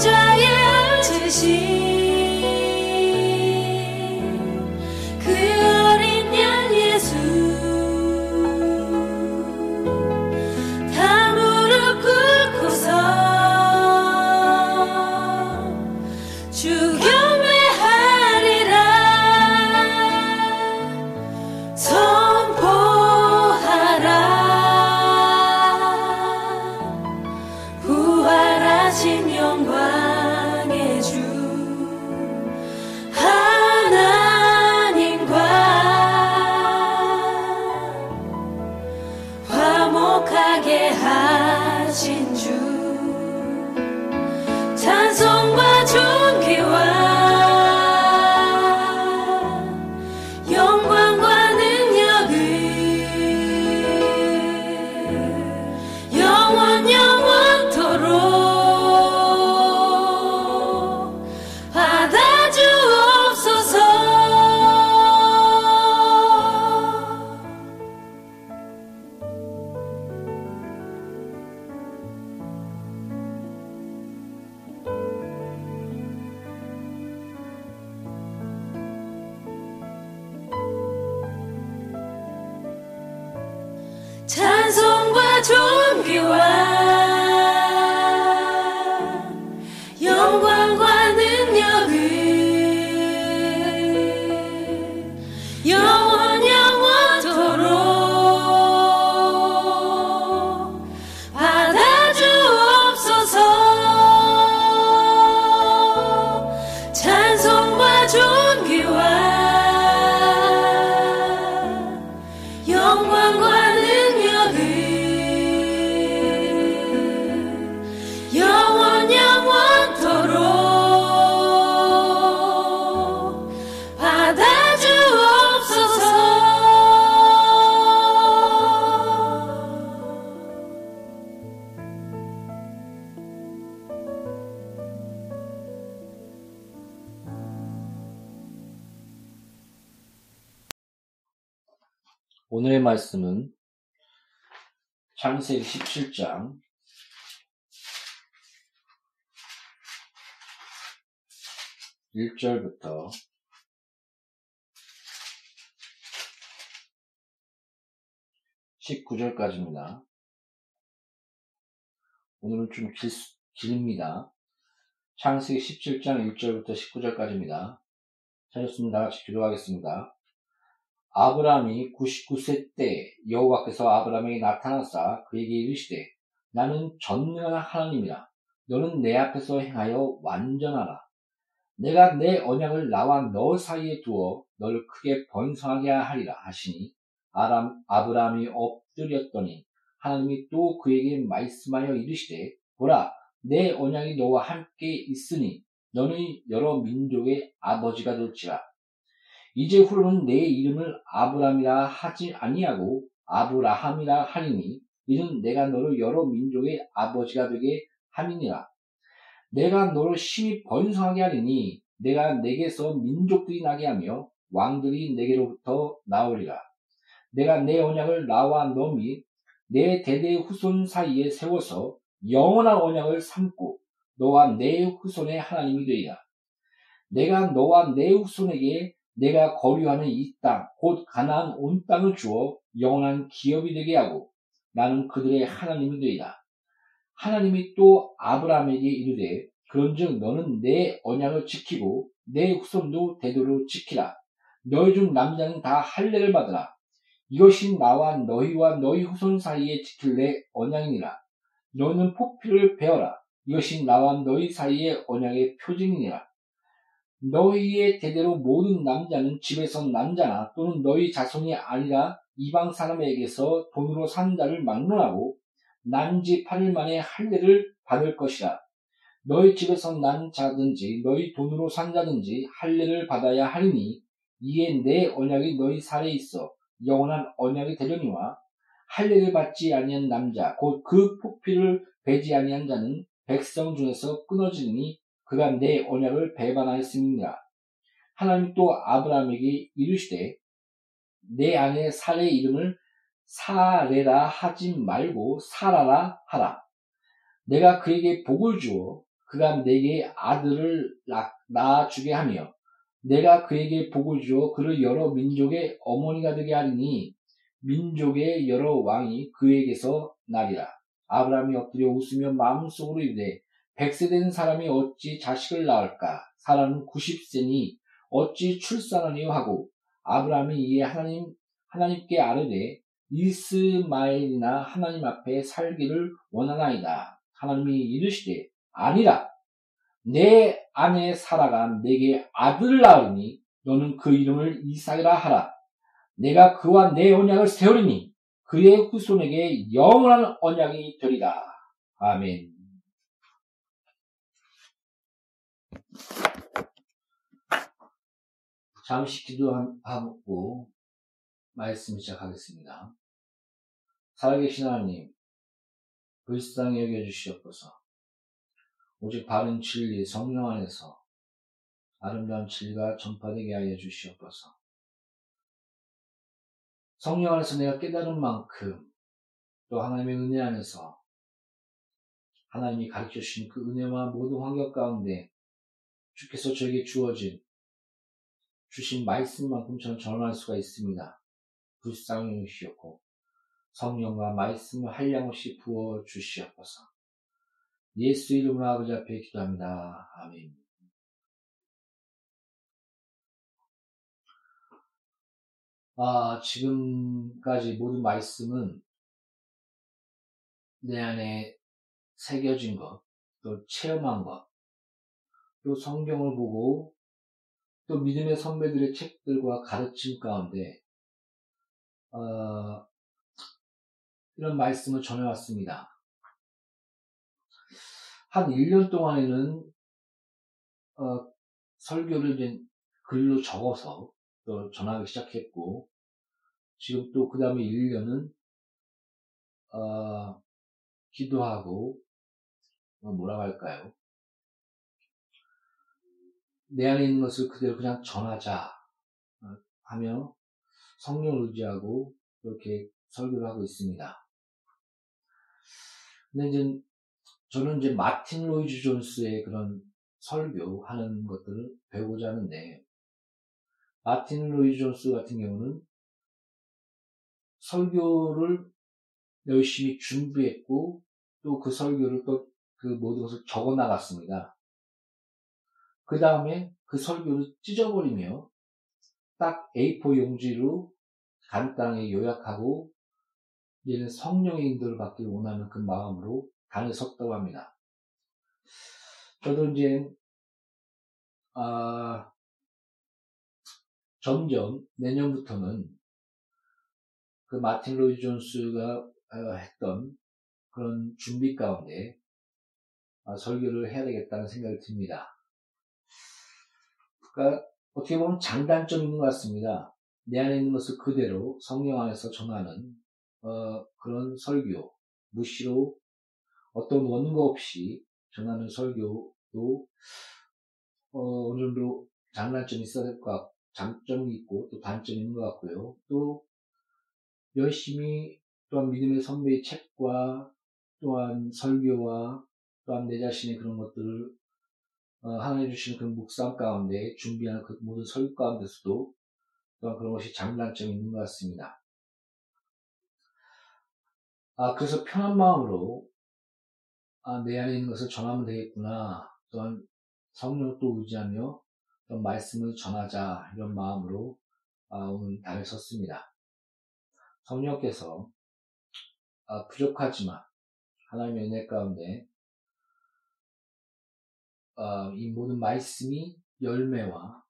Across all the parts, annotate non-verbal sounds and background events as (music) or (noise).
오늘의 말씀은 창세기 17장 1절부터 19절까지입니다. 오늘은 좀 길, 깁니다. 창세기 17장 1절부터 19절까지입니다. 찾았습니다. 같이 기도하겠습니다. 아브라함이 99세 때 여호와께서 아브라함에게 나타나사 그에게 이르시되 나는 전능한 하나님이라. 너는 내 앞에서 행하여 완전하라. 내가 내 언약을 나와 너 사이에 두어 너를 크게 번성하게 하리라 하시니 아람, 아브라함이 엎드렸더니 하나님이 또 그에게 말씀하여 이르시되 보라 내 언약이 너와 함께 있으니 너는 여러 민족의 아버지가 될지라 이제 후로는 내 이름을 아브람이라 하지 아니하고 아브라함이라 하리니 이는 내가 너를 여러 민족의 아버지가 되게 함이니라. 내가 너를 심히 번성하게 하리니 내가 내게서 민족들이 나게 하며 왕들이 내게로부터 나오리라. 내가 내 언약을 나와 너및내 대대의 후손 사이에 세워서 영원한 언약을 삼고 너와 내 후손의 하나님이 되리라. 내가 너와 내 후손에게 내가 거류하는 이 땅, 곧 가나안 온 땅을 주어 영원한 기업이 되게 하고 나는 그들의 하나님이 되리라. 하나님이 또 아브라함에게 이르되 그런즉 너는 내 언약을 지키고 내 후손도 대도로 지키라. 너희 중 남자는 다 할례를 받으라. 이것이 나와 너희와 너희 후손 사이에 지킬 내 언약이니라. 너는 폭피를 베어라. 이것이 나와 너희 사이의 언약의 표징이니라. 너희의 대대로 모든 남자는 집에서 남자나 또는 너희 자손이 아니라 이방 사람에게서 돈으로 산 자를 막론하고 난지 8일 만에 할례를 받을 것이라. 너희 집에서 난 자든지 너희 돈으로 산 자든지 할례를 받아야 하리니 이에 내 언약이 너희 살에 있어 영원한 언약이 되려니와 할례를 받지 아니한 남자 곧 그 폭피를 베지 아니한 자는 백성 중에서 끊어지니 그가 내 언약을 배반하였음이니라. 하나님 또 아브라함에게 이르시되 내 아내 사례의 이름을 사레라 하지 말고 사라라 하라. 내가 그에게 복을 주어 그가 내게 아들을 낳아주게 하며 내가 그에게 복을 주어 그를 여러 민족의 어머니가 되게 하리니 민족의 여러 왕이 그에게서 나리라. 아브라함이 엎드려 웃으며 마음속으로 이르되 백세 된 사람이 어찌 자식을 낳을까? 사람은 90세니 어찌 출산하니요 하고 아브라함이 이에 하나님 하나님께 아뢰되 이스마엘이나 하나님 앞에 살기를 원하나이다. 하나님이 이르시되 아니라 내 아내 사라가 내게 아들을 낳으니 너는 그 이름을 이삭이라 하라. 내가 그와 내 언약을 세우리니 그의 후손에게 영원한 언약이 되리라. 아멘. 잠시 기도하고 말씀 시작하겠습니다. 살아계신 하나님, 불쌍히 여겨주시옵소서. 오직 바른 진리 성령 안에서 아름다운 진리가 전파되게 하여 주시옵소서. 성령 안에서 내가 깨달은 만큼 또 하나님의 은혜 안에서 하나님이 가르쳐 주신 그 은혜와 모든 환경 가운데 주께서 저에게 주어진 주신 말씀만큼 저는 전할 수가 있습니다. 불쌍히 여시옵고 성령과 말씀을 한량없이 부어 주시옵소서. 예수 이름으로 아버지 앞에 기도합니다. 아멘. 아, 지금까지 모든 말씀은 내 안에 새겨진 것, 또 체험한 것, 또 성경을 보고 또 믿음의 선배들의 책들과 가르침 가운데 어, 이런 말씀을 전해왔습니다. 한 1년 동안에는 어, 설교를 글로 적어서 또 전하기 시작했고 지금 또 그 다음에 1년은 어, 기도하고 어, 뭐라고 할까요? 내 안에 있는 것을 그대로 그냥 전하자 어, 하며 성령을 의지하고 이렇게 설교를 하고 있습니다. 근데 이제 저는 이제 마틴 로이즈 존스의 그런 설교하는 것들을 배우고자 하는데 마틴 로이즈 존스 같은 경우는 설교를 열심히 준비했고 또 그 설교를 또 그 모든 것을 적어 나갔습니다. 그 다음에 그 설교를 찢어버리며 딱 A4 용지로 간단하게 요약하고 이제는 성령의 인도를 받길 원하는 그 마음으로 단을 섰다고 합니다. 저도 이제 아, 점점 내년부터는 그 마틴 로이 존스가 어, 했던 그런 준비 가운데 아, 설교를 해야 되겠다는 생각이 듭니다. 그러니까 어떻게 보면 장단점이 있는 것 같습니다. 내 안에 있는 것을 그대로 성령 안에서 전하는 어, 그런 설교, 무시로 어떤 원고 없이 전하는 설교도 어, 느 정도 장단점이 있어야 될 것 같고 장점이 있고 또 단점이 있는 것 같고요. 또 열심히 또한 믿음의 선배의 책과 또한 설교와 또한 내 자신의 그런 것들을 어, 하나님 주시는 그 묵상 가운데 준비하는 그 모든 설교 가운데서도 또한 그런 것이 장단점이 있는 것 같습니다. 아, 그래서 편한 마음으로 아, 내 안에 있는 것을 전하면 되겠구나. 또한 성령을 또 의지하며 또 말씀을 전하자 이런 마음으로 아, 오늘 달을 섰습니다. 성령께서 아, 부족하지만 하나님의 은혜 가운데 어, 이 모든 말씀이 열매와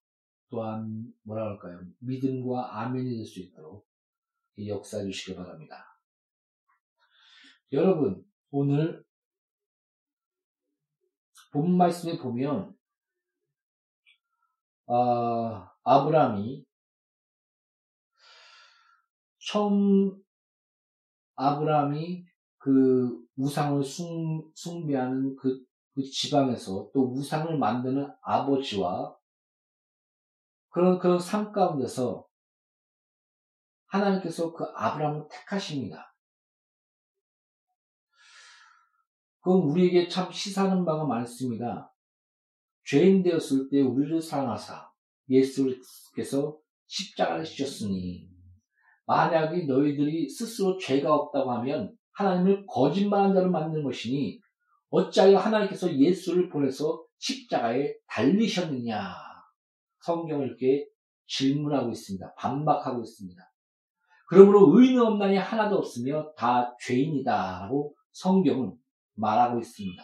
또한 뭐라 할까요? 믿음과 아멘이 될 수 있도록 역사해 주시기 바랍니다. 여러분 오늘 본 말씀에 보면 어, 아브라함이 처음 아브라함이 그 우상을 숭, 숭배하는 그, 그 지방에서 또 우상을 만드는 아버지와 그런 그런 삶 가운데서 하나님께서 그 아브라함을 택하십니다. 그건 우리에게 참 시사하는 바가 많습니다. 죄인 되었을 때 우리를 사랑하사 예수께서 십자가를 지셨으니 만약에 너희들이 스스로 죄가 없다고 하면 하나님을 거짓말한 자를 만드는 것이니 어찌하여 하나님께서 예수를 보내서 십자가에 달리셨느냐 성경을 이렇게 질문하고 있습니다. 반박하고 있습니다. 그러므로 의는 없나니 하나도 없으며 다 죄인이다 라고 성경은 말하고 있습니다.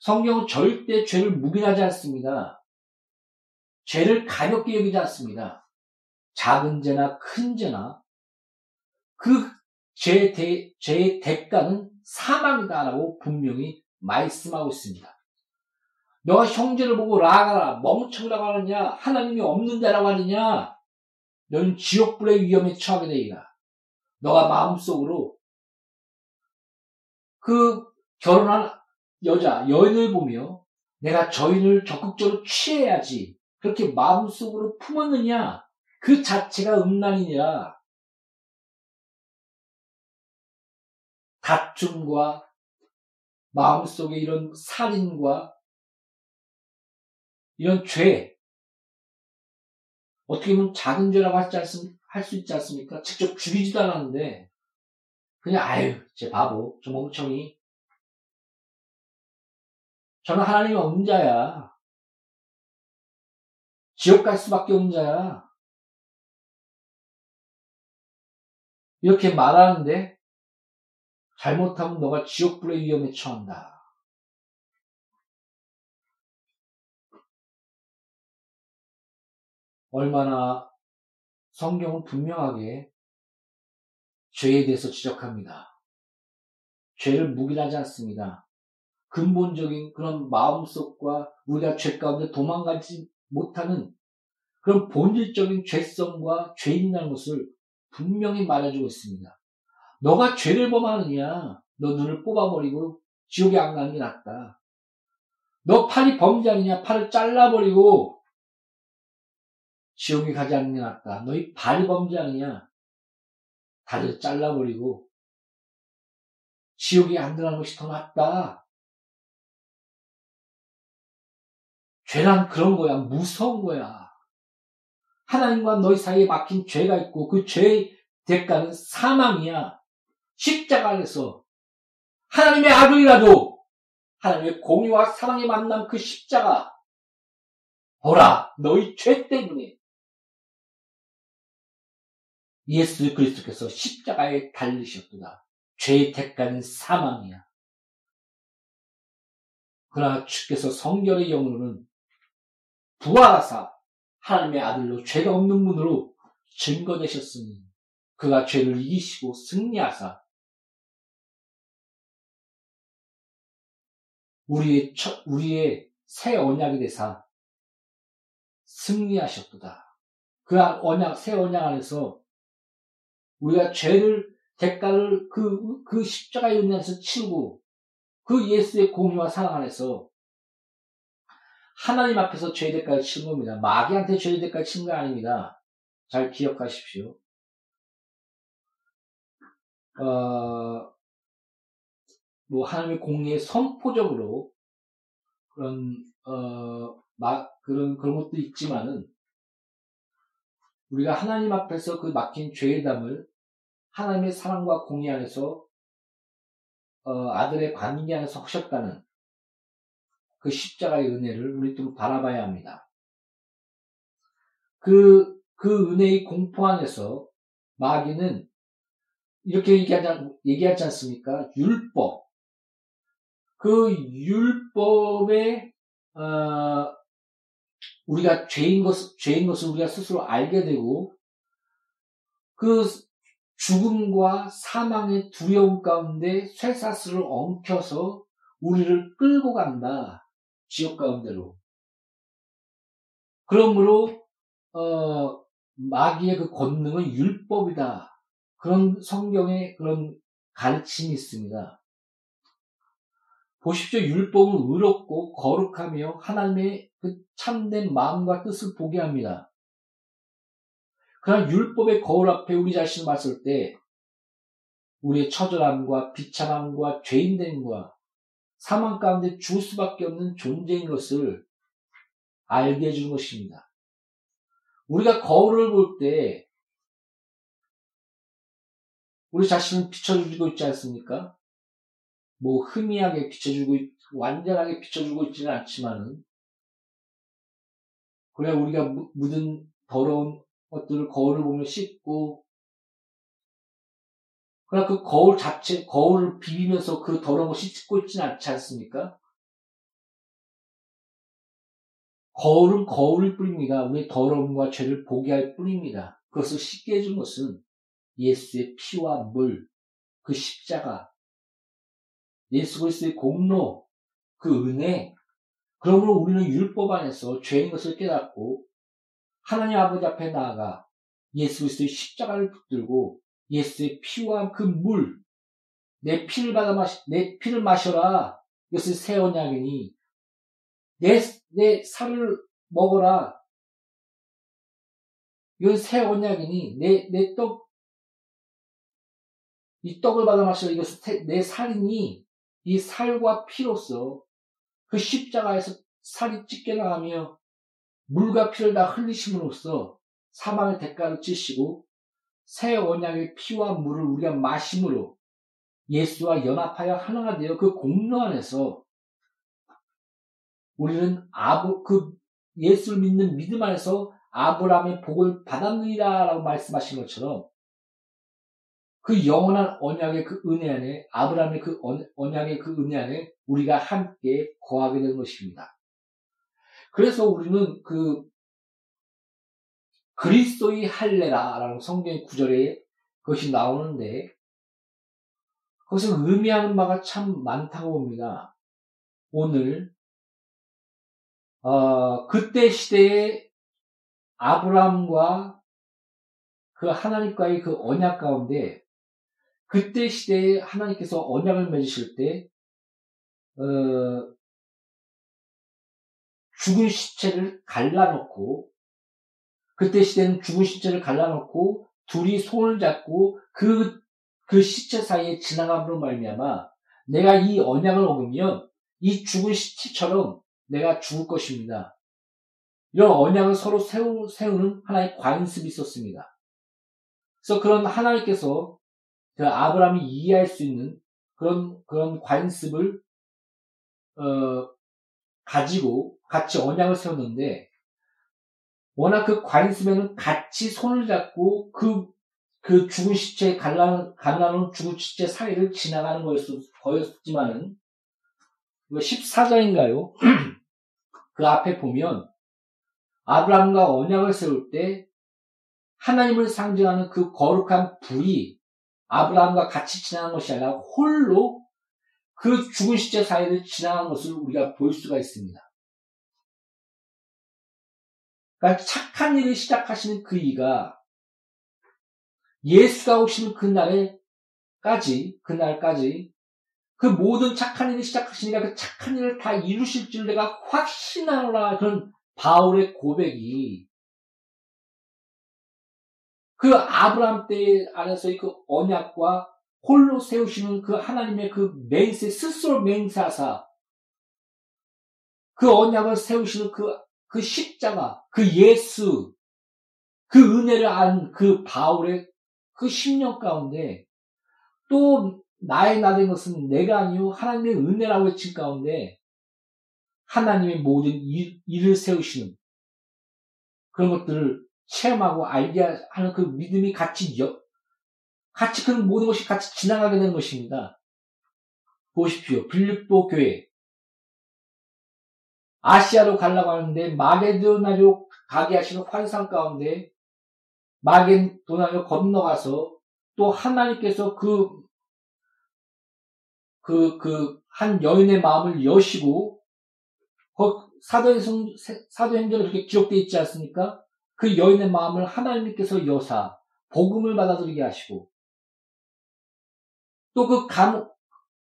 성경은 절대 죄를 묵인하지 않습니다. 죄를 가볍게 여기지 않습니다. 작은 죄나 큰 죄나 그 죄의 대가는 사망이다라고 분명히 말씀하고 있습니다. 너가 형제를 보고 라가라 멍청이라고 하느냐 하나님이 없는 자라고 하느냐 너는 지옥불의 위험에 처하게 되리라. 너가 마음속으로 그 결혼한 여자 여인을 보며 내가 저인을 적극적으로 취해야지 그렇게 마음속으로 품었느냐 그 자체가 음란이니 다툼과 마음속에 이런 살인과 이런 죄, 어떻게 보면 작은 죄라고 할수 있지 않습니까? 직접 죽이지도 않았는데, 그냥, 아유, 제 바보, 저 멍청이. 저는 하나님의 없는 자야. 지옥 갈 수밖에 없는 자야. 이렇게 말하는데 잘못하면 너가 지옥불의 위험에 처한다. 얼마나 성경은 분명하게 죄에 대해서 지적합니다. 죄를 묵인하지 않습니다. 근본적인 그런 마음속과 우리가 죄 가운데 도망가지 못하는 그런 본질적인 죄성과 죄인이라는 것을 분명히 말해주고 있습니다. 너가 죄를 범하느냐? 너 눈을 뽑아버리고 지옥에 안 가는 게 낫다. 너 팔이 범죄하느냐? 팔을 잘라버리고 지옥에 가지 않는 게 낫다. 너희 발이 범죄하느냐? 다리를 잘라버리고 지옥에 안 들어가는 것이 더 낫다. 죄란 그런 거야. 무서운 거야. 하나님과 너희 사이에 막힌 죄가 있고 그 죄의 대가는 사망이야. 십자가 안에서 하나님의 아들이라도 하나님의 공의와 사랑의 만남 그 십자가 보라 너희 죄 때문에 예수 그리스도께서 십자가에 달리셨도다. 죄의 대가는 사망이야. 그러나 주께서 성결의 영으로는 부활하사 하나님의 아들로 죄가 없는 분으로 증거되셨으니 그가 죄를 이기시고 승리하사 우리의 첫, 우리의 새 언약이 되사 승리하셨도다. 그 언약, 새 언약 안에서 우리가 죄를, 대가를 그, 그 십자가의 은혜에서 치우고 그 예수의 공의와 사랑 안에서 하나님 앞에서 죄의 대가를 치는 겁니다. 마귀한테 죄의 대가를 치는 거 아닙니다. 잘 기억하십시오. 어, 뭐 하나님의 공의에 선포적으로 그런 어, 막 그런 그런 것도 있지만은 우리가 하나님 앞에서 그 막힌 죄의 담을 하나님의 사랑과 공의 안에서 어, 아들의 관계 안에서 하셨다는 그 십자가의 은혜를 우리 좀 바라봐야 합니다. 그, 그 은혜의 공포 안에서 마귀는 이렇게 얘기하지, 얘기하지 않습니까? 율법. 그 율법에, 어, 우리가 죄인 것, 죄인 것을 우리가 스스로 알게 되고, 그 죽음과 사망의 두려움 가운데 쇠사슬을 엉켜서 우리를 끌고 간다. 지옥 가운데로. 그러므로, 어, 마귀의 그 권능은 율법이다. 그런 성경의 그런 가르침이 있습니다. 보십시오. 율법은 의롭고 거룩하며 하나님의 그 참된 마음과 뜻을 보게 합니다. 그러나 율법의 거울 앞에 우리 자신을 봤을 때 우리의 처절함과 비참함과 죄인됨과 사망 가운데 죽을 수밖에 없는 존재인 것을 알게 해주는 것입니다. 우리가 거울을 볼 때 우리 자신을 비춰주고 있지 않습니까? 뭐 흐미하게 비춰주고 완전하게 비춰주고 있지는 않지만은 그래 우리가 묻은 더러운 것들을 거울을 보며 씻고 그러나 그 거울 자체 거울을 비비면서 그 더러운 거 씻고 있지는 않지 않습니까? 거울은 거울일 뿐입니다. 우리의 더러움과 죄를 보게 할 뿐입니다. 그것을 씻게 해준 것은 예수의 피와 물, 그 십자가, 예수 그리스도의 공로, 그 은혜. 그러므로 우리는 율법 안에서 죄인 것을 깨닫고 하나님 아버지 앞에 나아가 예수 그리스도의 십자가를 붙들고 예수의 피와 그 물, 내 피를 받아 마시, 내 피를 마셔라. 이것을 새 언약이니 내, 내 살을 먹어라. 이건 새 언약이니 내, 내 떡, 이 떡을 받아 마셔라. 이것은 내 살이니 이 살과 피로서 그 십자가에서 살이 찢겨 나가며 물과 피를 다 흘리심으로써 사망의 대가를 지시고 새 언약의 피와 물을 우리가 마심으로 예수와 연합하여 하나가 되어 그 공로 안에서 우리는 아브 그 예수를 믿는 믿음 안에서 아브라함의 복을 받았느니라라고 말씀하신 것처럼 그 영원한 언약의 그 은혜 안에 아브라함의 그 언약의 그 은혜 안에 우리가 함께 거하게 되는 것입니다. 그래서 우리는 그 그리스도의 할례라라는 성경 구절에 그것이 나오는데 그것을 의미하는 바가 참 많다고 봅니다. 오늘 어, 그때 시대에 아브라함과 그 하나님과의 그 언약 가운데 그때 시대에 하나님께서 언약을 맺으실 때 어, 죽은 시체를 갈라놓고 그때 시대는 죽은 시체를 갈라놓고 둘이 손을 잡고 그, 그 시체 사이에 지나감으로 말미암아 내가 이 언약을 어기면 이 죽은 시체처럼 내가 죽을 것입니다. 이런 언약을 서로 세우, 세우는 하나의 관습이 있었습니다. 그래서 그런 하나님께서 그 아브라함이 이해할 수 있는 그런, 그런 관습을, 어, 가지고 같이 언약을 세웠는데, 워낙 그 관습에는 같이 손을 잡고 그, 그 죽은 시체, 갈라놓은, 갈라놓은 죽은 시체 사이를 지나가는 거였, 거였 지만은, 14장인가요? (clears throat) 그 앞에 보면, 아브라함과 언약을 세울 때, 하나님을 상징하는 그 거룩한 불이 아브라함과 같이 지나간 것이 아니라 홀로 그 죽은 시체 사이를 지나간 것을 우리가 볼 수가 있습니다. 그러니까 착한 일을 시작하시는 그 이가 예수가 오시는 그날에까지, 그날까지 그 모든 착한 일을 시작하시니까 그 착한 일을 다 이루실 줄 내가 확신하노라 그런 바울의 고백이 그 아브라함 때 안에서의 그 언약과 홀로 세우시는 그 하나님의 그 맹세, 스스로 맹세하사 그 언약을 세우시는 그, 그 십자가, 그 예수, 그 은혜를 안 그 바울의 그 10년 가운데 또 나의 나된 것은 내가 아니요 하나님의 은혜라고 외친 가운데 하나님의 모든 일, 일을 세우시는 그런 것들을 체험하고 알게 하는 그 믿음이 같이 여, 같이 그 모든 것이 같이 지나가게 되는 것입니다. 보십시오. 빌립보 교회. 아시아로 가려고 하는데 마게도나로 가게 하시는 환상 가운데 마게도나로 건너가서 또 하나님께서 그, 그, 그, 한 여인의 마음을 여시고, 사도행, 사도행전에 그렇게 기록되어 있지 않습니까? 그 여인의 마음을 하나님께서 여사, 복음을 받아들이게 하시고, 또 그 감,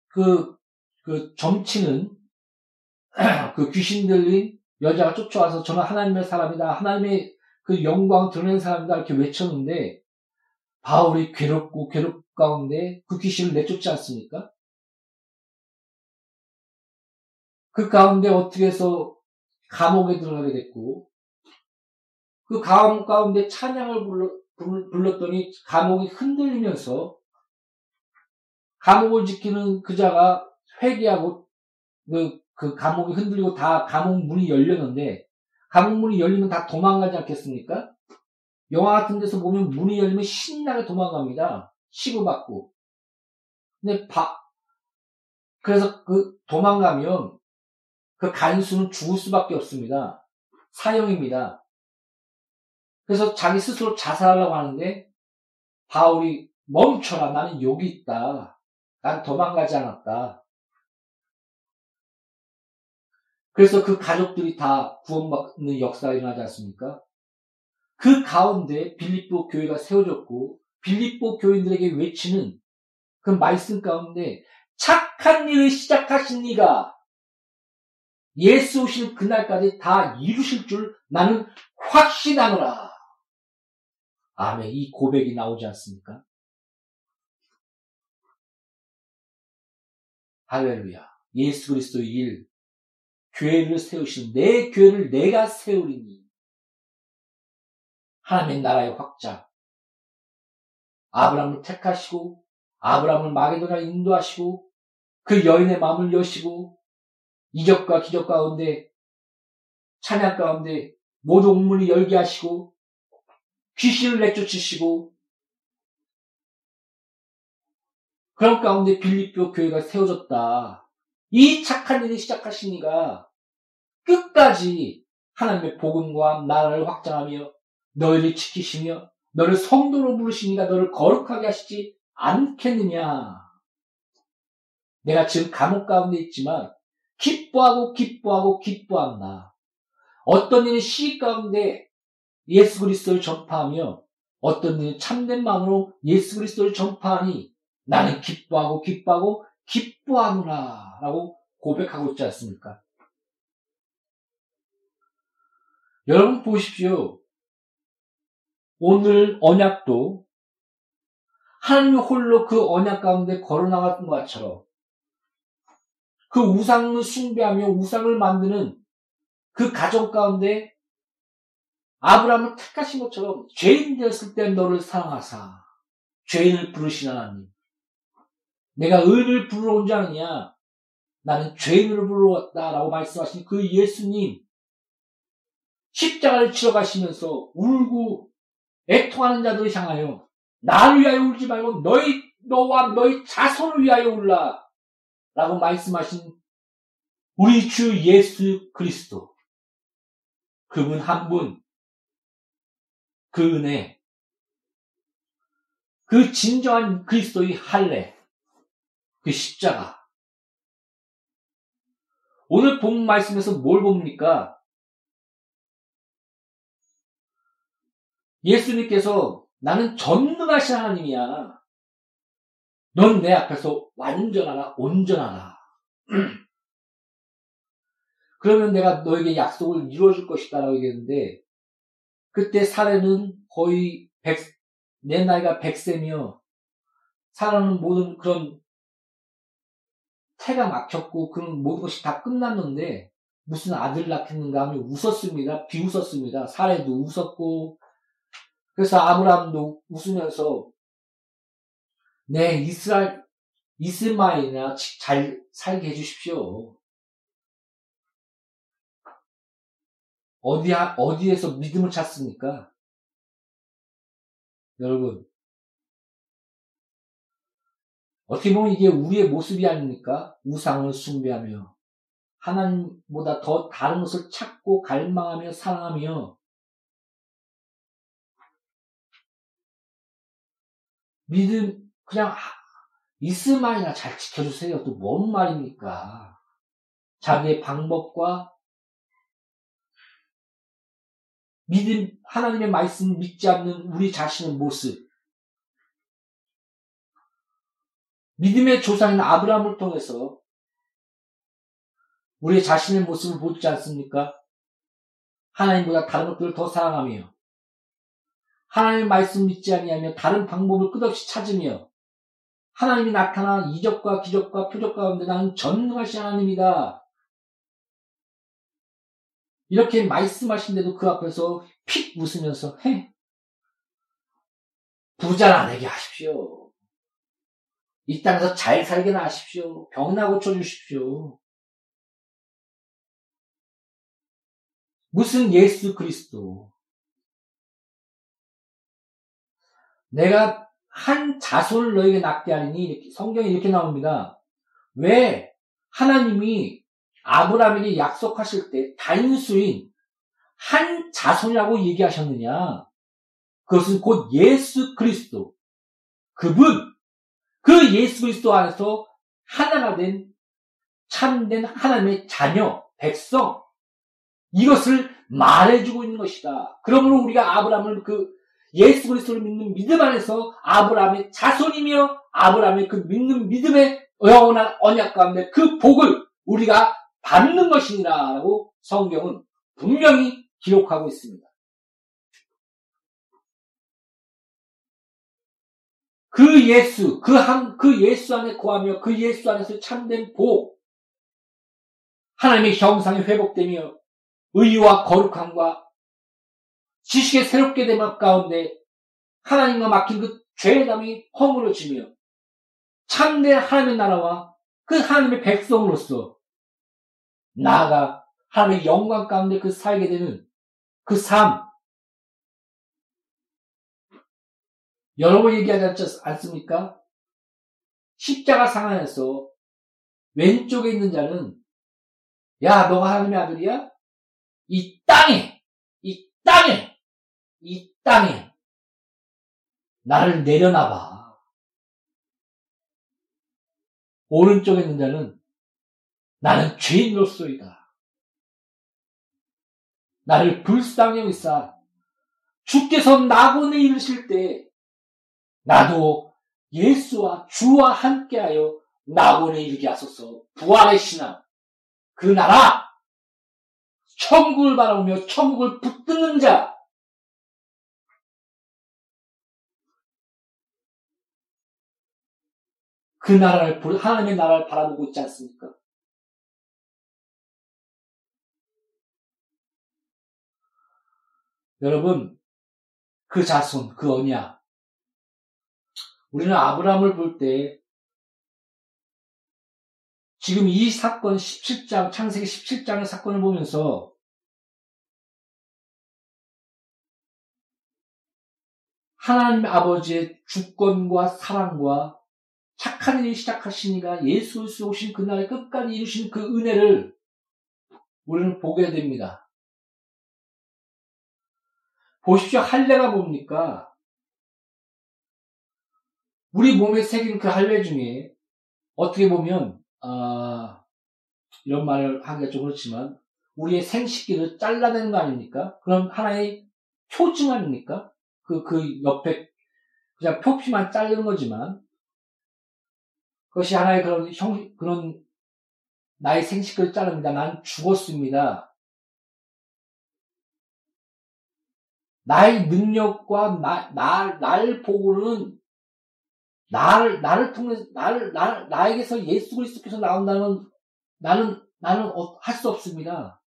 그, 그 점치는, (clears throat) 그 귀신 들린 여자가 쫓아와서 저는 하나님의 사람이다. 하나님의 그 영광 드러낸 사람이다. 이렇게 외쳤는데, 바울이 괴롭고 괴롭 가운데 그 귀신을 내쫓지 않습니까? 그 가운데 어떻게 해서 감옥에 들어가게 됐고, 그 감옥 가운데 찬양을 불러, 불렀더니 감옥이 흔들리면서 감옥을 지키는 그자가 회개하고 그, 그 감옥이 흔들리고 다 감옥 문이 열렸는데 감옥 문이 열리면 다 도망가지 않겠습니까? 영화 같은 데서 보면 문이 열리면 신나게 도망갑니다. 치고받고. 근데 바, 그래서 그 도망가면 그 간수는 죽을 수밖에 없습니다. 사형입니다. 그래서 자기 스스로 자살하려고 하는데 바울이 멈춰라. 나는 여기 있다. 난 도망가지 않았다. 그래서 그 가족들이 다 구원받는 역사가 일어나지 않습니까? 그 가운데 빌립보 교회가 세워졌고 빌립보 교인들에게 외치는 그 말씀 가운데 착한 일을 시작하신 이가 예수 오실 그날까지 다 이루실 줄 나는 확신하노라. 아멘. 이 고백이 나오지 않습니까? 할렐루야. 예수 그리스도의 일, 교회를 세우신 내 교회를 내가 세우리니 하나님의 나라의 확장. 아브라함을 택하시고 아브라함을 마게도나 인도하시고 그 여인의 마음을 여시고 이적과 기적 가운데 찬양 가운데 모든 옥문이 열게 하시고 귀신을 내쫓으시고 그런 가운데 빌립보 교회가 세워졌다. 이 착한 일을 시작하신 이가 끝까지 하나님의 복음과 나라를 확장하며 너희를 지키시며 너를 성도로 부르시니까 너를 거룩하게 하시지 않겠느냐. 내가 지금 감옥 가운데 있지만 기뻐하고 기뻐하고 기뻐한다. 어떤 일은 시 가운데 예수 그리스도를 전파하며 어떤 일은 참된 마음으로 예수 그리스도를 전파하니 나는 기뻐하고 기뻐하고 기뻐하노라 라고 고백하고 있지 않습니까? 여러분 보십시오. 오늘 언약도 하나님 홀로 그 언약 가운데 걸어나갔던 것처럼 그 우상을 숭배하며 우상을 만드는 그 가정 가운데 아브라함을 택하신 것처럼 죄인 되었을 때 너를 사랑하사 죄인을 부르신 하나님. 내가 의인을 부르러 온 자 아니냐? 나는 죄인을 부르러 왔다라고 말씀하신 그 예수님. 십자가를 치러 가시면서 울고 애통하는 자들을 향하여 나를 위하여 울지 말고 너희 너와 너희 자손을 위하여 울라 라고 말씀하신 우리 주 예수 그리스도. 그분 한 분, 그 은혜, 그 진정한 그리스도의 할례, 그 십자가. 오늘 본 말씀에서 뭘 봅니까? 예수님께서 나는 전능하신 하나님이야. 넌 내 앞에서 완전하라, 온전하라. (clears throat) 그러면 내가 너에게 약속을 이루어줄 것이다 라고 얘기했는데, 그때 사례는 거의 100, 내 나이가 100세며, 사람은 모든 그런 태가 막혔고, 그런 모든 것이 다 끝났는데, 무슨 아들 낳겠는가 하면 웃었습니다. 비웃었습니다. 사례도 웃었고, 그래서 아브라함도 웃으면서 내 이스라엘 이스마엘이나 잘 살게 해주십시오. 어디, 어디에서 믿음을 찾습니까? 여러분, 어떻게 보면 이게 우리의 모습이 아닙니까? 우상을 숭배하며 하나님보다 더 다른 것을 찾고 갈망하며 사랑하며 믿음 그냥 이스마일이나 잘 지켜주세요. 또 뭔 말입니까? 자기의 방법과 믿음 하나님의 말씀 믿지 않는 우리 자신의 모습 믿음의 조상인 아브라함을 통해서 우리 자신의 모습을 보지 않습니까? 하나님보다 다른 것들을 더 사랑하며 하나님의 말씀 믿지 아니하며 다른 방법을 끝없이 찾으며 하나님이 나타난 이적과 기적과 표적 가운데 나는 전능하신 하나님이다. 이렇게 말씀하신데도 그 앞에서 픽 웃으면서 해. 부자나 되게 하십시오. 이 땅에서 잘 살게 나 하십시오. 병나 고쳐주십시오. 무슨 예수 그리스도. 내가 한 자손을 너에게 낳게 하리니 이렇게 성경에 이렇게 나옵니다. 왜 하나님이 아브라함에게 약속하실 때 단수인 한 자손이라고 얘기하셨느냐? 그것은 곧 예수 그리스도. 그분, 그 예수 그리스도 안에서 하나가 된 참된 하나님의 자녀, 백성, 이것을 말해주고 있는 것이다. 그러므로 우리가 아브라함을 그 예수 그리스도를 믿는 믿음 안에서 아브라함의 자손이며 아브라함의 그 믿는 믿음의 영원한 언약 가운데 그 복을 우리가 받는 것이니라라고 성경은 분명히 기록하고 있습니다. 그 예수, 그 한, 그 예수 안에 거하며 그 예수 안에서 참된 복, 하나님의 형상이 회복되며 의와 거룩함과 지식의 새롭게 됨 가운데 하나님과 막힌 그 죄담이 허물어지며 참된 하나님의 나라와 그 하나님의 백성으로서 나아가 하나님의 영광 가운데 그 살게 되는 그 삶. 여러 번 얘기하지 않습니까? 십자가 상하에서 왼쪽에 있는 자는 야 너가 하나님의 아들이야? 이 땅에 이 땅에 이 땅에 나를 내려놔봐. 오른쪽에 있는 자는 나는 죄인으로서이다. 나를 불쌍히 여기사 주께서 낙원에 이르실 때 나도 예수와 주와 함께하여 낙원에 이르게 하소서 부활의 신앙 그 나라 천국을 바라보며 천국을 붙드는 자 그 나라를 하나님의 나라를 바라보고 있지 않습니까? 여러분, 그 자손, 그 언약. 우리는 아브라함을 볼 때, 지금 이 사건 17장, 창세기 17장의 사건을 보면서, 하나님 아버지의 주권과 사랑과 착한 일을 시작하시니가 예수 그리스도 오신 그날에 끝까지 이루신 그 은혜를 우리는 보게 됩니다. 보십시오. 할례가 뭡니까? 우리 몸에 새긴 그 할례 중에 어떻게 보면 아, 이런 말을 하기가 좀 그렇지만 우리의 생식기를 잘라내는 거 아닙니까? 그럼 하나의 표징 아닙니까? 그, 그 옆에 그냥 표피만 자르는 거지만 그것이 하나의 그런 형, 그런 나의 생식기를 자릅니다. 난 죽었습니다. 나의 능력과 나, 나, 날 보고는 나를, 나를 통해, 나를, 나, 나에게서 예수 그리스도께서 나온다는 나는, 나는 어, 할수 없습니다.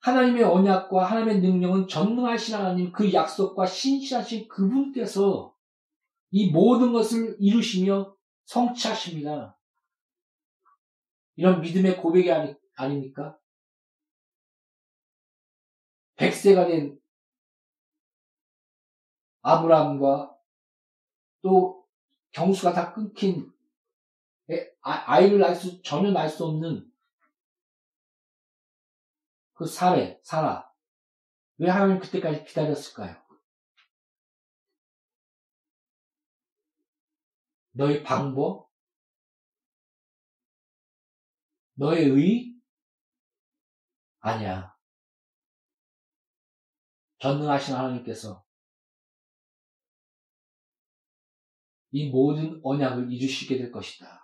하나님의 언약과 하나님의 능력은 전능하신 하나님 그 약속과 신실하신 그분께서 이 모든 것을 이루시며 성취하십니다. 이런 믿음의 고백이 아니, 아닙니까? 백세가 된 아브라함과 또 경수가 다 끊긴 아, 아이를 낳을 수, 전혀 낳을 수 없는 그 사례, 사라. 왜 하나님 그때까지 기다렸을까요? 너의 방법? 너의 의? 아니야. 전능하신 하나님께서 이 모든 언약을 이루시게 될 것이다.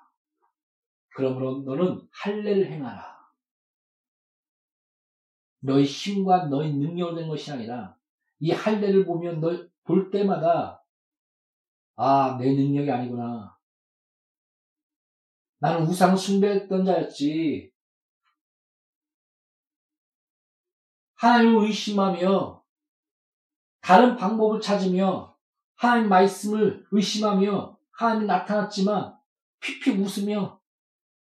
그러므로 너는 할례를 행하라. 너의 힘과 너의 능력으로 된 것이 아니라 이 할례를 보면 너볼 때마다 아, 내 능력이 아니구나. 나는 우상 숭배했던 자였지. 하나님을 의심하며 다른 방법을 찾으며 하나님 말씀을 의심하며 하나님이 나타났지만 피피 웃으며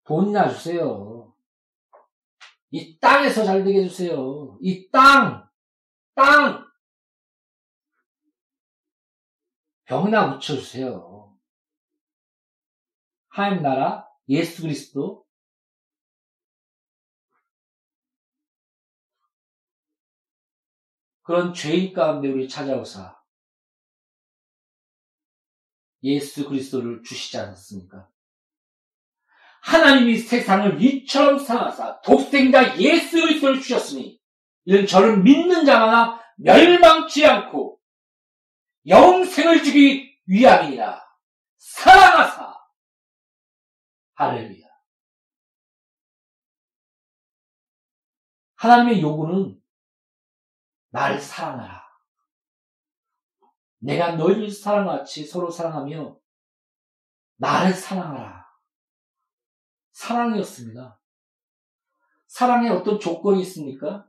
돈이나 주세요. 이 땅에서 잘 되게 해주세요. 이 땅! 땅! 병이나 묻혀주세요. 하나님 나라, 예수 그리스도, 그런 죄인 가운데 우리 찾아오사 예수 그리스도를 주시지 않았습니까? 하나님이 세상을 이처럼 사랑하사 독생자 예수 그리스도를 주셨으니 이는 저를 믿는 자마다 멸망치 않고 영생을 주기 위함이니라. 사랑하사. 할렐루야. 하나님의 요구는 나를 사랑하라. 내가 너희를 사랑같이 서로 사랑하며 나를 사랑하라. 사랑이었습니다. 사랑에 어떤 조건이 있습니까?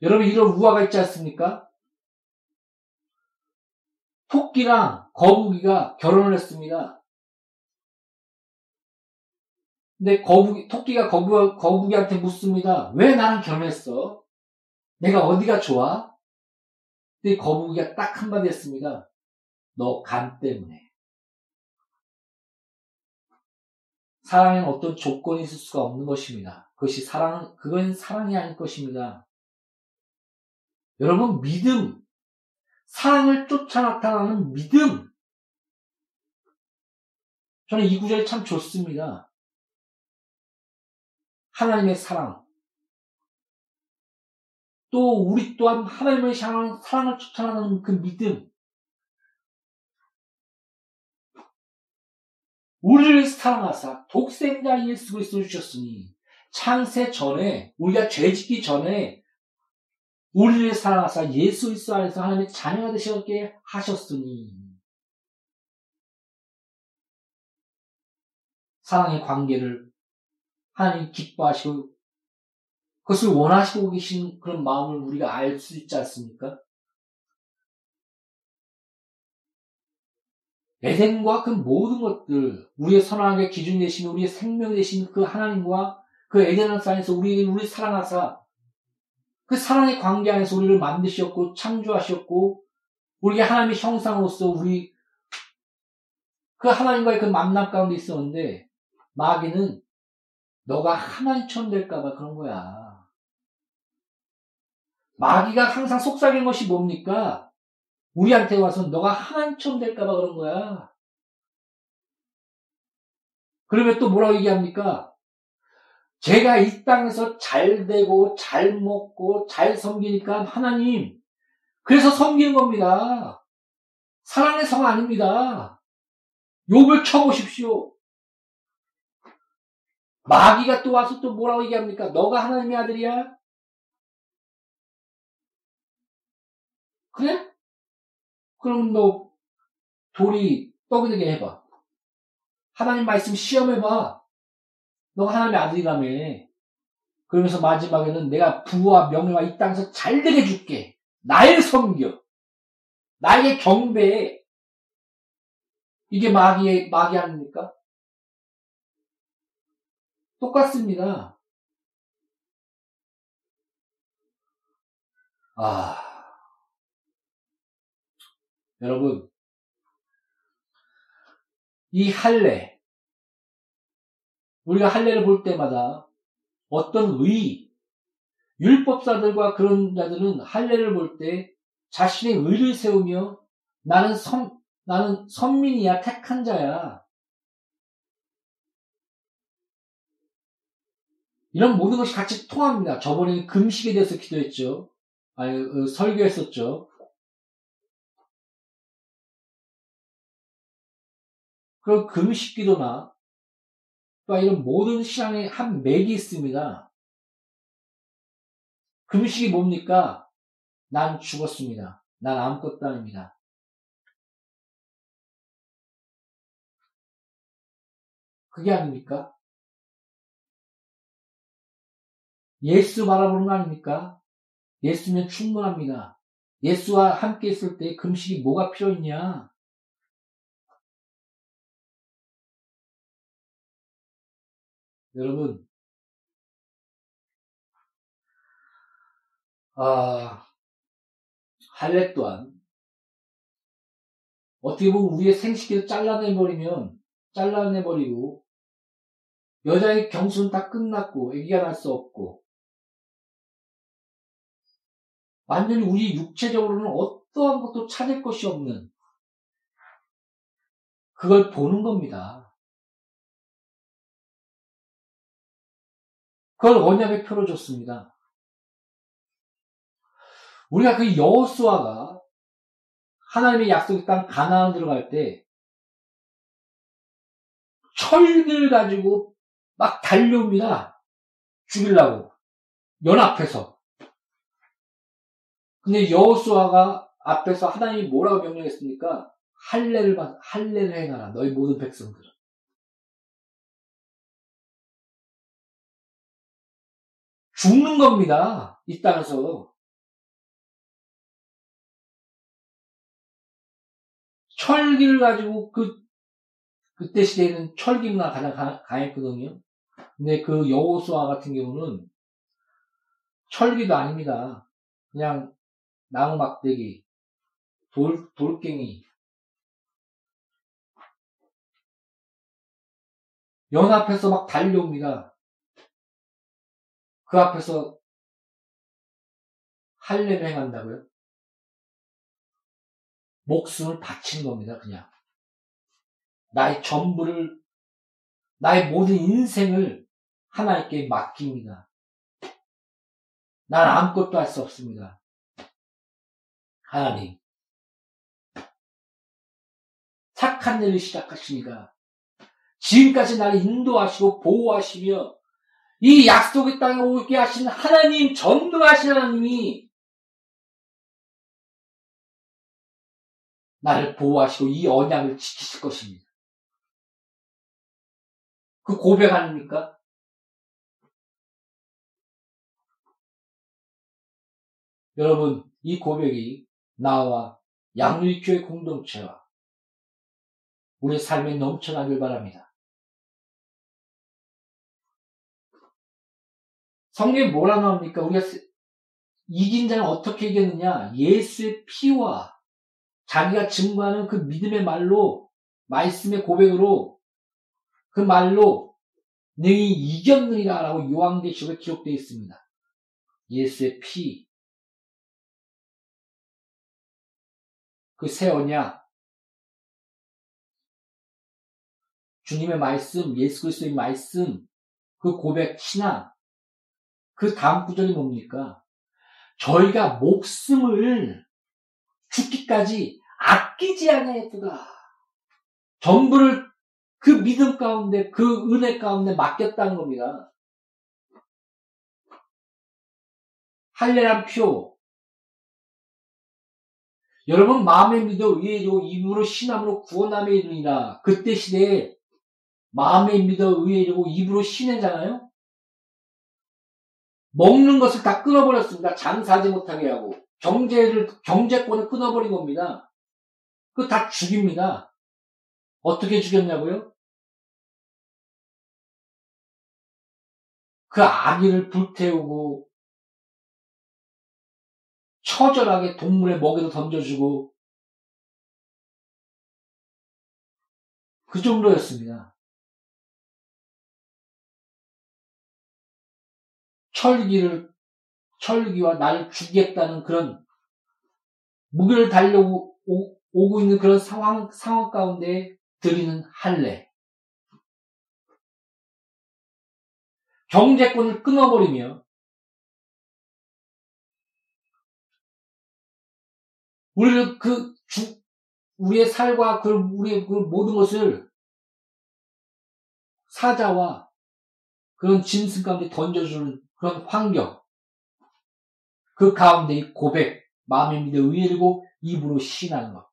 여러분 이런 우화가 있지 않습니까? 토끼랑 거북이가 결혼을 했습니다. 근데 거북이, 토끼가 거북, 거북이한테 묻습니다. 왜 나랑 결혼했어? 내가 어디가 좋아? 근데 거북이가 딱 한마디 했습니다. 너 간 때문에. 사랑에는 어떤 조건이 있을 수가 없는 것입니다. 그것이 사랑, 그건 사랑이 아닐 것입니다. 여러분, 믿음. 사랑을 쫓아 나타나는 믿음. 저는 이 구절이 참 좋습니다. 하나님의 사랑. 또 우리 또한 하나님의 향한 사랑을 쫓아나가는 그 믿음. 우리를 사랑하사 독생자 예수 그리스도를 주셨으니 창세 전에 우리가 죄짓기 전에 우리를 사랑하사 예수 그리스도 안에서 하나님의 자녀가 되시게 하셨으니 사랑의 관계를 하나님 기뻐하시고 그것을 원하시고 계신 그런 마음을 우리가 알 수 있지 않습니까? 에덴과 그 모든 것들, 우리의 선악의 기준 되신, 우리의 생명 되신 그 하나님과 그 에덴 안에서 우리, 우리 사랑하사 그 사랑의 관계 안에서 우리를 만드셨고 창조하셨고 우리가 하나님의 형상으로서 우리 그 하나님과의 그 만남 가운데 있었는데 마귀는 너가 하나님처럼 될까봐 그런 거야. 마귀가 항상 속삭이는 것이 뭡니까? 우리한테 와서 너가 하나님처럼 될까봐 그런 거야. 그러면 또 뭐라고 얘기합니까? 제가 이 땅에서 잘 되고 잘 먹고 잘 섬기니까 하나님 그래서 섬기는 겁니다. 사랑의 성 아닙니다. 욕을 쳐보십시오. 마귀가 또 와서 또 뭐라고 얘기합니까? 너가 하나님의 아들이야? 그래? 그럼 너 돌이 떡이 되게 해봐. 하나님 말씀 시험해봐. 너가 하나님의 아들이라며. 그러면서 마지막에는 내가 부와 명예와 이 땅에서 잘 되게 줄게. 날 섬겨. 나의 경배에 이게 마귀의 마귀 아닙니까? 똑같습니다. 아, 여러분, 이 할례, 우리가 할례를 볼 때마다 어떤 의, 율법사들과 그런 자들은 할례를 볼 때 자신의 의를 세우며 나는 선, 나는 선민이야, 택한 자야. 이런 모든 것이 같이 통합니다. 저번에 금식에 대해서 기도했죠. 아니, 어, 설교했었죠. 그 금식 기도나 또 이런 모든 신앙에 한 맥이 있습니다. 금식이 뭡니까? 난 죽었습니다. 난 아무것도 아닙니다. 그게 아닙니까? 예수 바라보는 거 아닙니까? 예수면 충분합니다. 예수와 함께 있을 때 금식이 뭐가 필요 있냐? 여러분, 아, 할례 또한 어떻게 보면 우리의 생식기를 잘라내버리면 잘라내버리고 여자의 경수는 다 끝났고 아기가 날 수 없고 완전히 우리 육체적으로는 어떠한 것도 찾을 것이 없는 그걸 보는 겁니다. 그걸 언약의 표로 줬습니다. 우리가 그 여호수아가 하나님의 약속의 땅 가나안 들어갈 때 철길 가지고 막 달려옵니다. 죽이려고 연합해서 근데 여호수아가 앞에서 하나님이 뭐라고 명령했습니까? 할례를 할례를 행하라 너희 모든 백성들은. 죽는 겁니다. 이 땅에서. 철기를 가지고 그, 그때 시대에는 철기 문화가 가장 강했거든요. 근데 그 여호수아 같은 경우는 철기도 아닙니다. 그냥 나무 막대기, 돌, 돌갱이, 연합해서 막 달려옵니다. 그 앞에서 할례를 행한다고요? 목숨을 바친 겁니다, 그냥. 나의 전부를, 나의 모든 인생을 하나님께 맡깁니다. 난 아무것도 할 수 없습니다. 하나님. 착한 일을 시작하시니까 지금까지 나를 인도하시고 보호하시며 이 약속의 땅에 오게 하신 하나님, 전능하신 하나님이 나를 보호하시고 이 언약을 지키실 것입니다. 그 고백 아닙니까? 여러분, 이 고백이 나와 양육교회 공동체와 우리 삶에 넘쳐나길 바랍니다. 성경에 뭐라 나옵니까? 우리가 이긴 자는 어떻게 이겼느냐? 예수의 피와 자기가 증거하는 그 믿음의 말로, 말씀의 고백으로 그 말로 너희 이겼느니라 라고 요한계시록에 기록되어 있습니다. 예수의 피, 그 새 언약, 주님의 말씀, 예수 그리스도의 말씀, 그 고백, 신앙, 그 다음 구절이 뭡니까? 저희가 목숨을 죽기까지 아끼지 않아했구나. 전부를 그 믿음 가운데, 그 은혜 가운데 맡겼다는 겁니다. 할례란 표, 여러분 마음에 믿어 의에이고 입으로 신함으로 구원함에 이르니라. 그때 시대에 마음에 믿어 의에이고 입으로 신해잖아요. 먹는 것을 다 끊어버렸습니다. 장사하지 못하게 하고 경제를 경제권을 끊어버린 겁니다. 그 다 죽입니다. 어떻게 죽였냐고요? 그 아기를 불태우고 처절하게 동물의 먹이도 던져주고 그 정도였습니다. 철기를 철기와 나를 죽이겠다는 그런 무기를 달려고 오, 고 있는 그런 상황 상황 가운데 드리는 할례. 경제권을 끊어버리며 우리를 그 주, 우리의 살과 그 우리의 그 모든 것을 사자와 그런 짐승 가운데 던져주는 그런 환경. 그 가운데 고백, 마음에 믿어 의리고 입으로 신하는 것.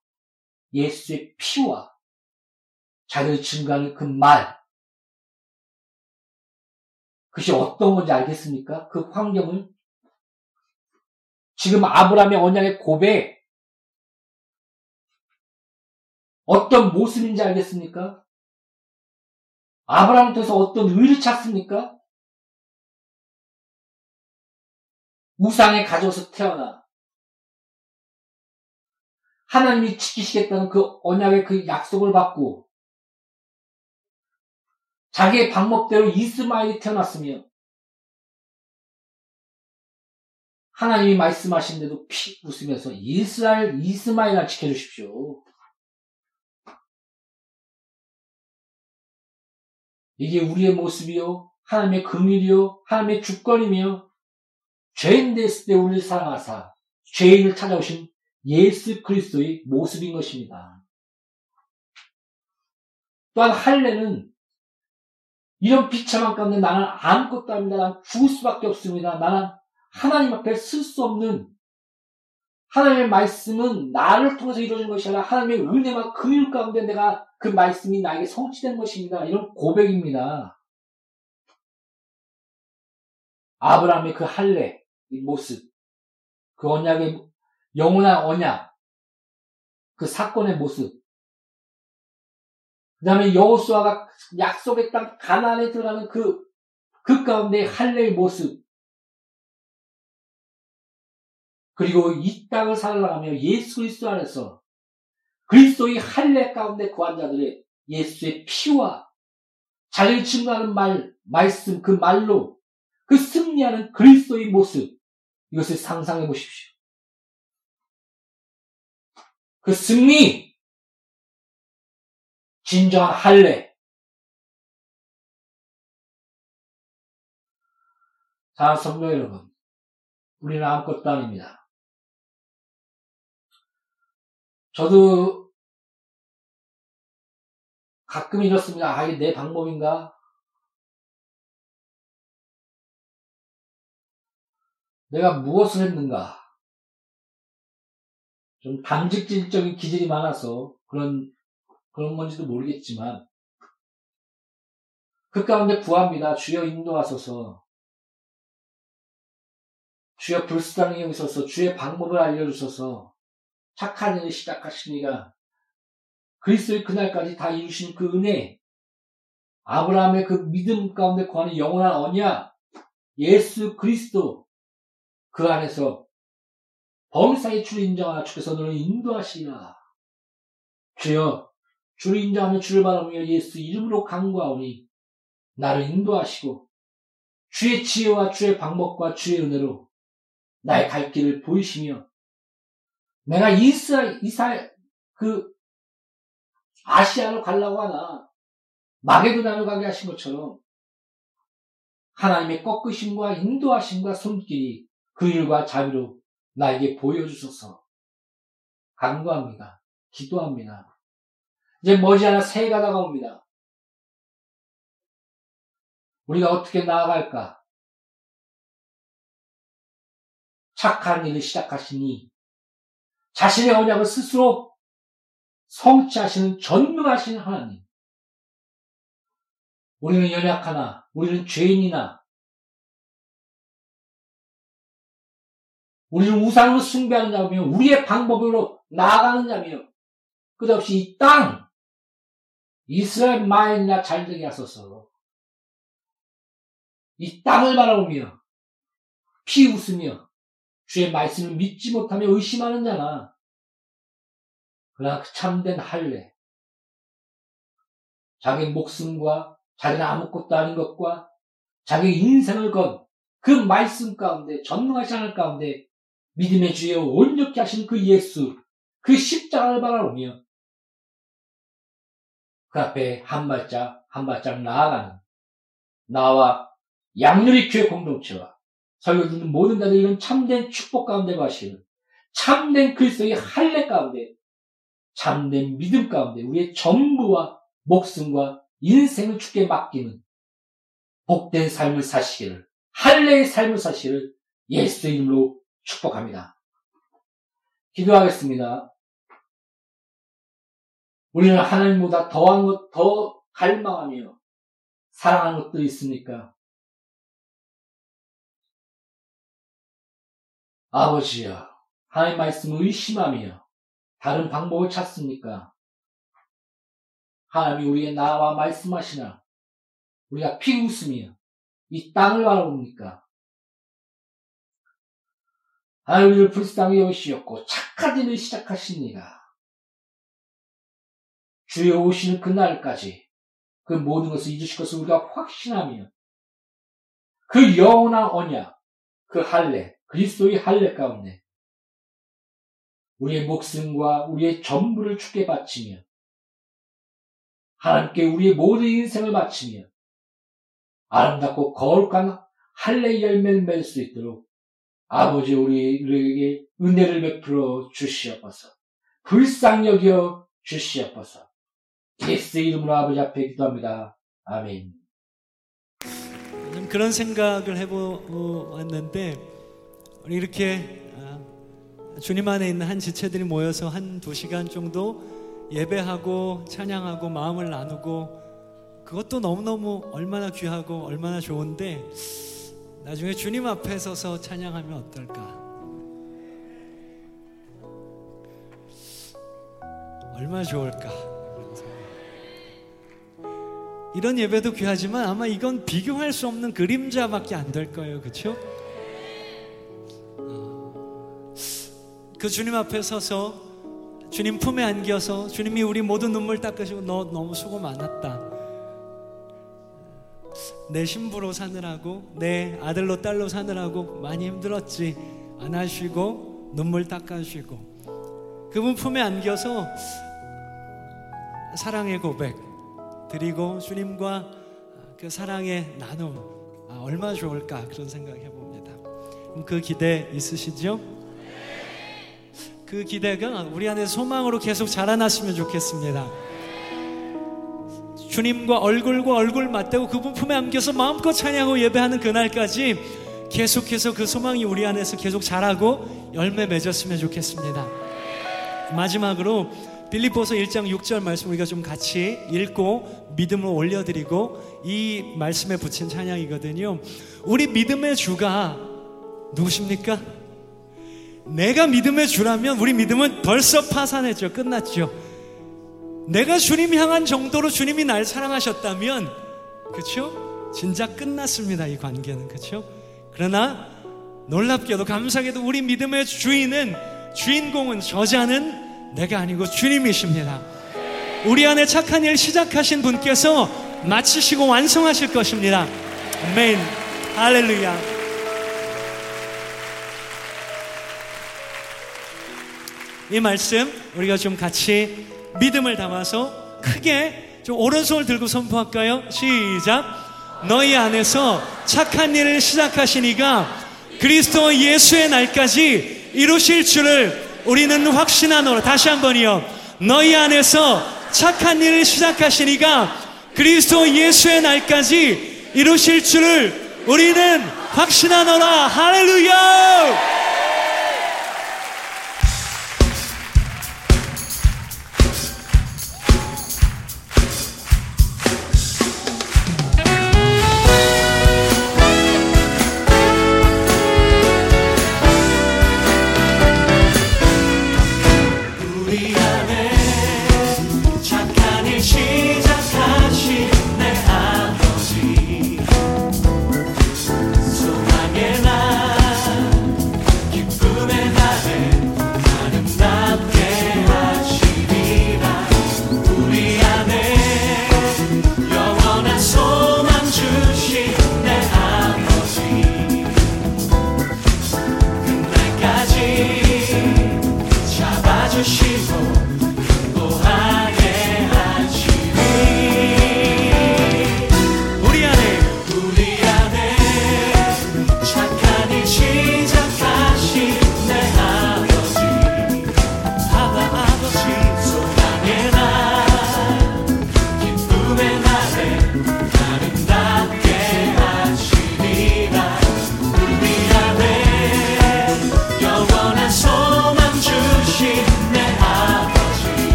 예수의 피와 자기의 증가하는 그 말. 그것이 어떤 건지 알겠습니까? 그 환경을. 지금 아브라함의 언약의 고백, 어떤 모습인지 알겠습니까? 아브라함을 통해서 어떤 의를 찾습니까? 우상에 가져서 태어나 하나님이 지키시겠다는 그 언약의 그 약속을 받고 자기의 방법대로 이스마엘이 태어났으며 하나님이 말씀하신데도 피 웃으면서 이스라엘 이스마엘을 지켜주십시오. 이게 우리의 모습이요, 하나님의 금일이요, 하나님의 주권이며, 죄인 됐을 때 우리를 사랑하사, 죄인을 찾아오신 예수 그리스도의 모습인 것입니다. 또한 할례는 이런 비참한 가운데 나는 아무것도 아닙니다. 나는 죽을 수밖에 없습니다. 나는 하나님 앞에 쓸 수 없는 하나님의 말씀은 나를 통해서 이루어진 것이 아니라 하나님의 은혜와 금일 가운데 내가 그 말씀이 나에게 성취된 것입니다. 이런 고백입니다. 아브라함의 그 할례, 이 모습, 그 언약의 영원한 언약, 그 사건의 모습, 그 다음에 여호수아가 약속의 땅 가나안에 들어가는 그, 그 가운데 할례의 모습, 그리고 이 땅을 살아가며 예수 그리스도 안에서 그리스도의 할례 가운데 구한 자들의 예수의 피와 자기를 증거하는 말, 말씀, 그 말로 그 승리하는 그리스도의 모습, 이것을 상상해 보십시오. 그 승리, 진정한 할례. 자, 성도 여러분, 우리는 아무것도 아닙니다. 저도 가끔 이렇습니다. 아, 이게 내 방법인가? 내가 무엇을 했는가? 좀 단직질적인 기질이 많아서 그런, 그런 건지도 모르겠지만, 그 가운데 구합니다. 주여 인도하소서. 주여 불쌍히 여기소서. 주의 방법을 알려주소서. 착한 일을 시작하시니가 그리스도의 그날까지 다 이루신 그 은혜, 아브라함의 그 믿음 가운데 구하는 영원한 언약, 예수 그리스도 그 안에서 범사의 주를 인정하나 주께서 너를 인도하시리라. 주여 주를 인정하며 주를 바라보며 예수 이름으로 강구하오니 나를 인도하시고 주의 지혜와 주의 방법과 주의 은혜로 나의 갈 길을 보이시며 내가 이스라, 이사, 그, 아시아로 가려고 하나, 마게도나로 가게 하신 것처럼, 하나님의 꺾으심과 인도하심과 손길이 그 일과 자비로 나에게 보여주셔서 간구합니다. 기도합니다. 이제 머지않아 새해가 다가옵니다. 우리가 어떻게 나아갈까? 착한 일을 시작하시니 자신의 언약을 스스로 성취하시는 전능하신 하나님. 우리는 연약하나, 우리는 죄인이나, 우리는 우상으로 숭배하는 자며, 우리의 방법으로 나아가는 자며, 끝없이 이 땅, 이스라엘 마을이나 잘되게 하소서. 이 땅을 바라보며 피 웃으며 주의 말씀을 믿지 못하며 의심하는 자나. 그러나 그 참된 할례 자기 목숨과 자기는 아무것도 아닌 것과 자기 인생을 건 그 말씀 가운데 전능하신 하늘 가운데 믿음의 주여 온전케 하신 그 예수 그 십자가를 바라보며 그 앞에 한 발짝 한 발짝 나아가는 나와 양누리 교회 공동체와 설교 듣는 모든 자들이 이런 참된 축복 가운데 가시는 참된 그리스도의 할례 가운데 참된 믿음 가운데 우리의 전부와 목숨과 인생을 죽게 맡기는 복된 삶을 사시기를 할례의 삶을 사시기를 예수의 이름으로 축복합니다. 기도하겠습니다. 우리는 하나님보다 더한 것, 더 갈망하며 사랑하는 것들이 있습니까? 아버지여, 하나님 말씀을 의심하며 다른 방법을 찾습니까? 하나님이 우리의 나와 말씀하시나 우리가 피웃으며 이 땅을 바라봅니까? 하나님 우리를 불쌍히 여기시었고 착한 일을 시작하십니다. 주의 오시는 그날까지 그 모든 것을 잊으실 것을 우리가 확신하며 그 영원한 언약, 그 할례, 그리스도의 할례 가운데 우리의 목숨과 우리의 전부를 죽게 바치며 하나님께 우리의 모든 인생을 바치며 아름답고 거룩한 할례 열매를 맺을 수 있도록 아버지 우리에게 은혜를 베풀어 주시옵소서. 불쌍히 여겨 주시옵소서. 예수 이름으로 아버지 앞에 기도합니다. 아멘. 그런 생각을 해보았는데 우리 이렇게 주님 안에 있는 한 지체들이 모여서 한 두 시간 정도 예배하고 찬양하고 마음을 나누고 그것도 너무너무 얼마나 귀하고 얼마나 좋은데 나중에 주님 앞에 서서 찬양하면 어떨까? 얼마나 좋을까? 이런 예배도 귀하지만 아마 이건 비교할 수 없는 그림자밖에 안 될 거예요. 그렇죠? 그 주님 앞에 서서 주님 품에 안겨서 주님이 우리 모든 눈물 닦으시고 너 너무 수고 많았다. 내 신부로 사느라고 내 아들로 딸로 사느라고 많이 힘들었지 안아주시고 눈물 닦아주시고 그분 품에 안겨서 사랑의 고백 드리고 주님과 그 사랑의 나눔 아, 얼마나 좋을까 그런 생각 해봅니다. 그 기대 있으시죠? 그 기대가 우리 안에 소망으로 계속 자라났으면 좋겠습니다. 주님과 얼굴과 얼굴 맞대고 그분 품에 안겨서 마음껏 찬양하고 예배하는 그날까지 계속해서 그 소망이 우리 안에서 계속 자라고 열매 맺었으면 좋겠습니다. 마지막으로 빌립보서 1장 6절 말씀 우리가 좀 같이 읽고 믿음을 올려드리고 이 말씀에 붙인 찬양이거든요. 우리 믿음의 주가 누구십니까? 내가 믿음의 주라면 우리 믿음은 벌써 파산했죠. 끝났죠. 내가 주님 향한 정도로 주님이 날 사랑하셨다면, 그쵸? 진작 끝났습니다. 이 관계는. 그쵸? 그러나 놀랍게도 감사하게도 우리 믿음의 주인은, 주인공은, 저자는 내가 아니고 주님이십니다. 우리 안에 착한 일 시작하신 분께서 마치시고 완성하실 것입니다. 아멘. 할렐루야. 이 말씀 우리가 좀 같이 믿음을 담아서 크게 좀 오른손을 들고 선포할까요? 시작. 너희 안에서 착한 일을 시작하시니가 그리스도 예수의 날까지 이루실 줄을 우리는 확신하노라. 다시 한번이요. 너희 안에서 착한 일을 시작하시니가 그리스도 예수의 날까지 이루실 줄을 우리는 확신하노라. 할렐루야!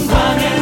평판을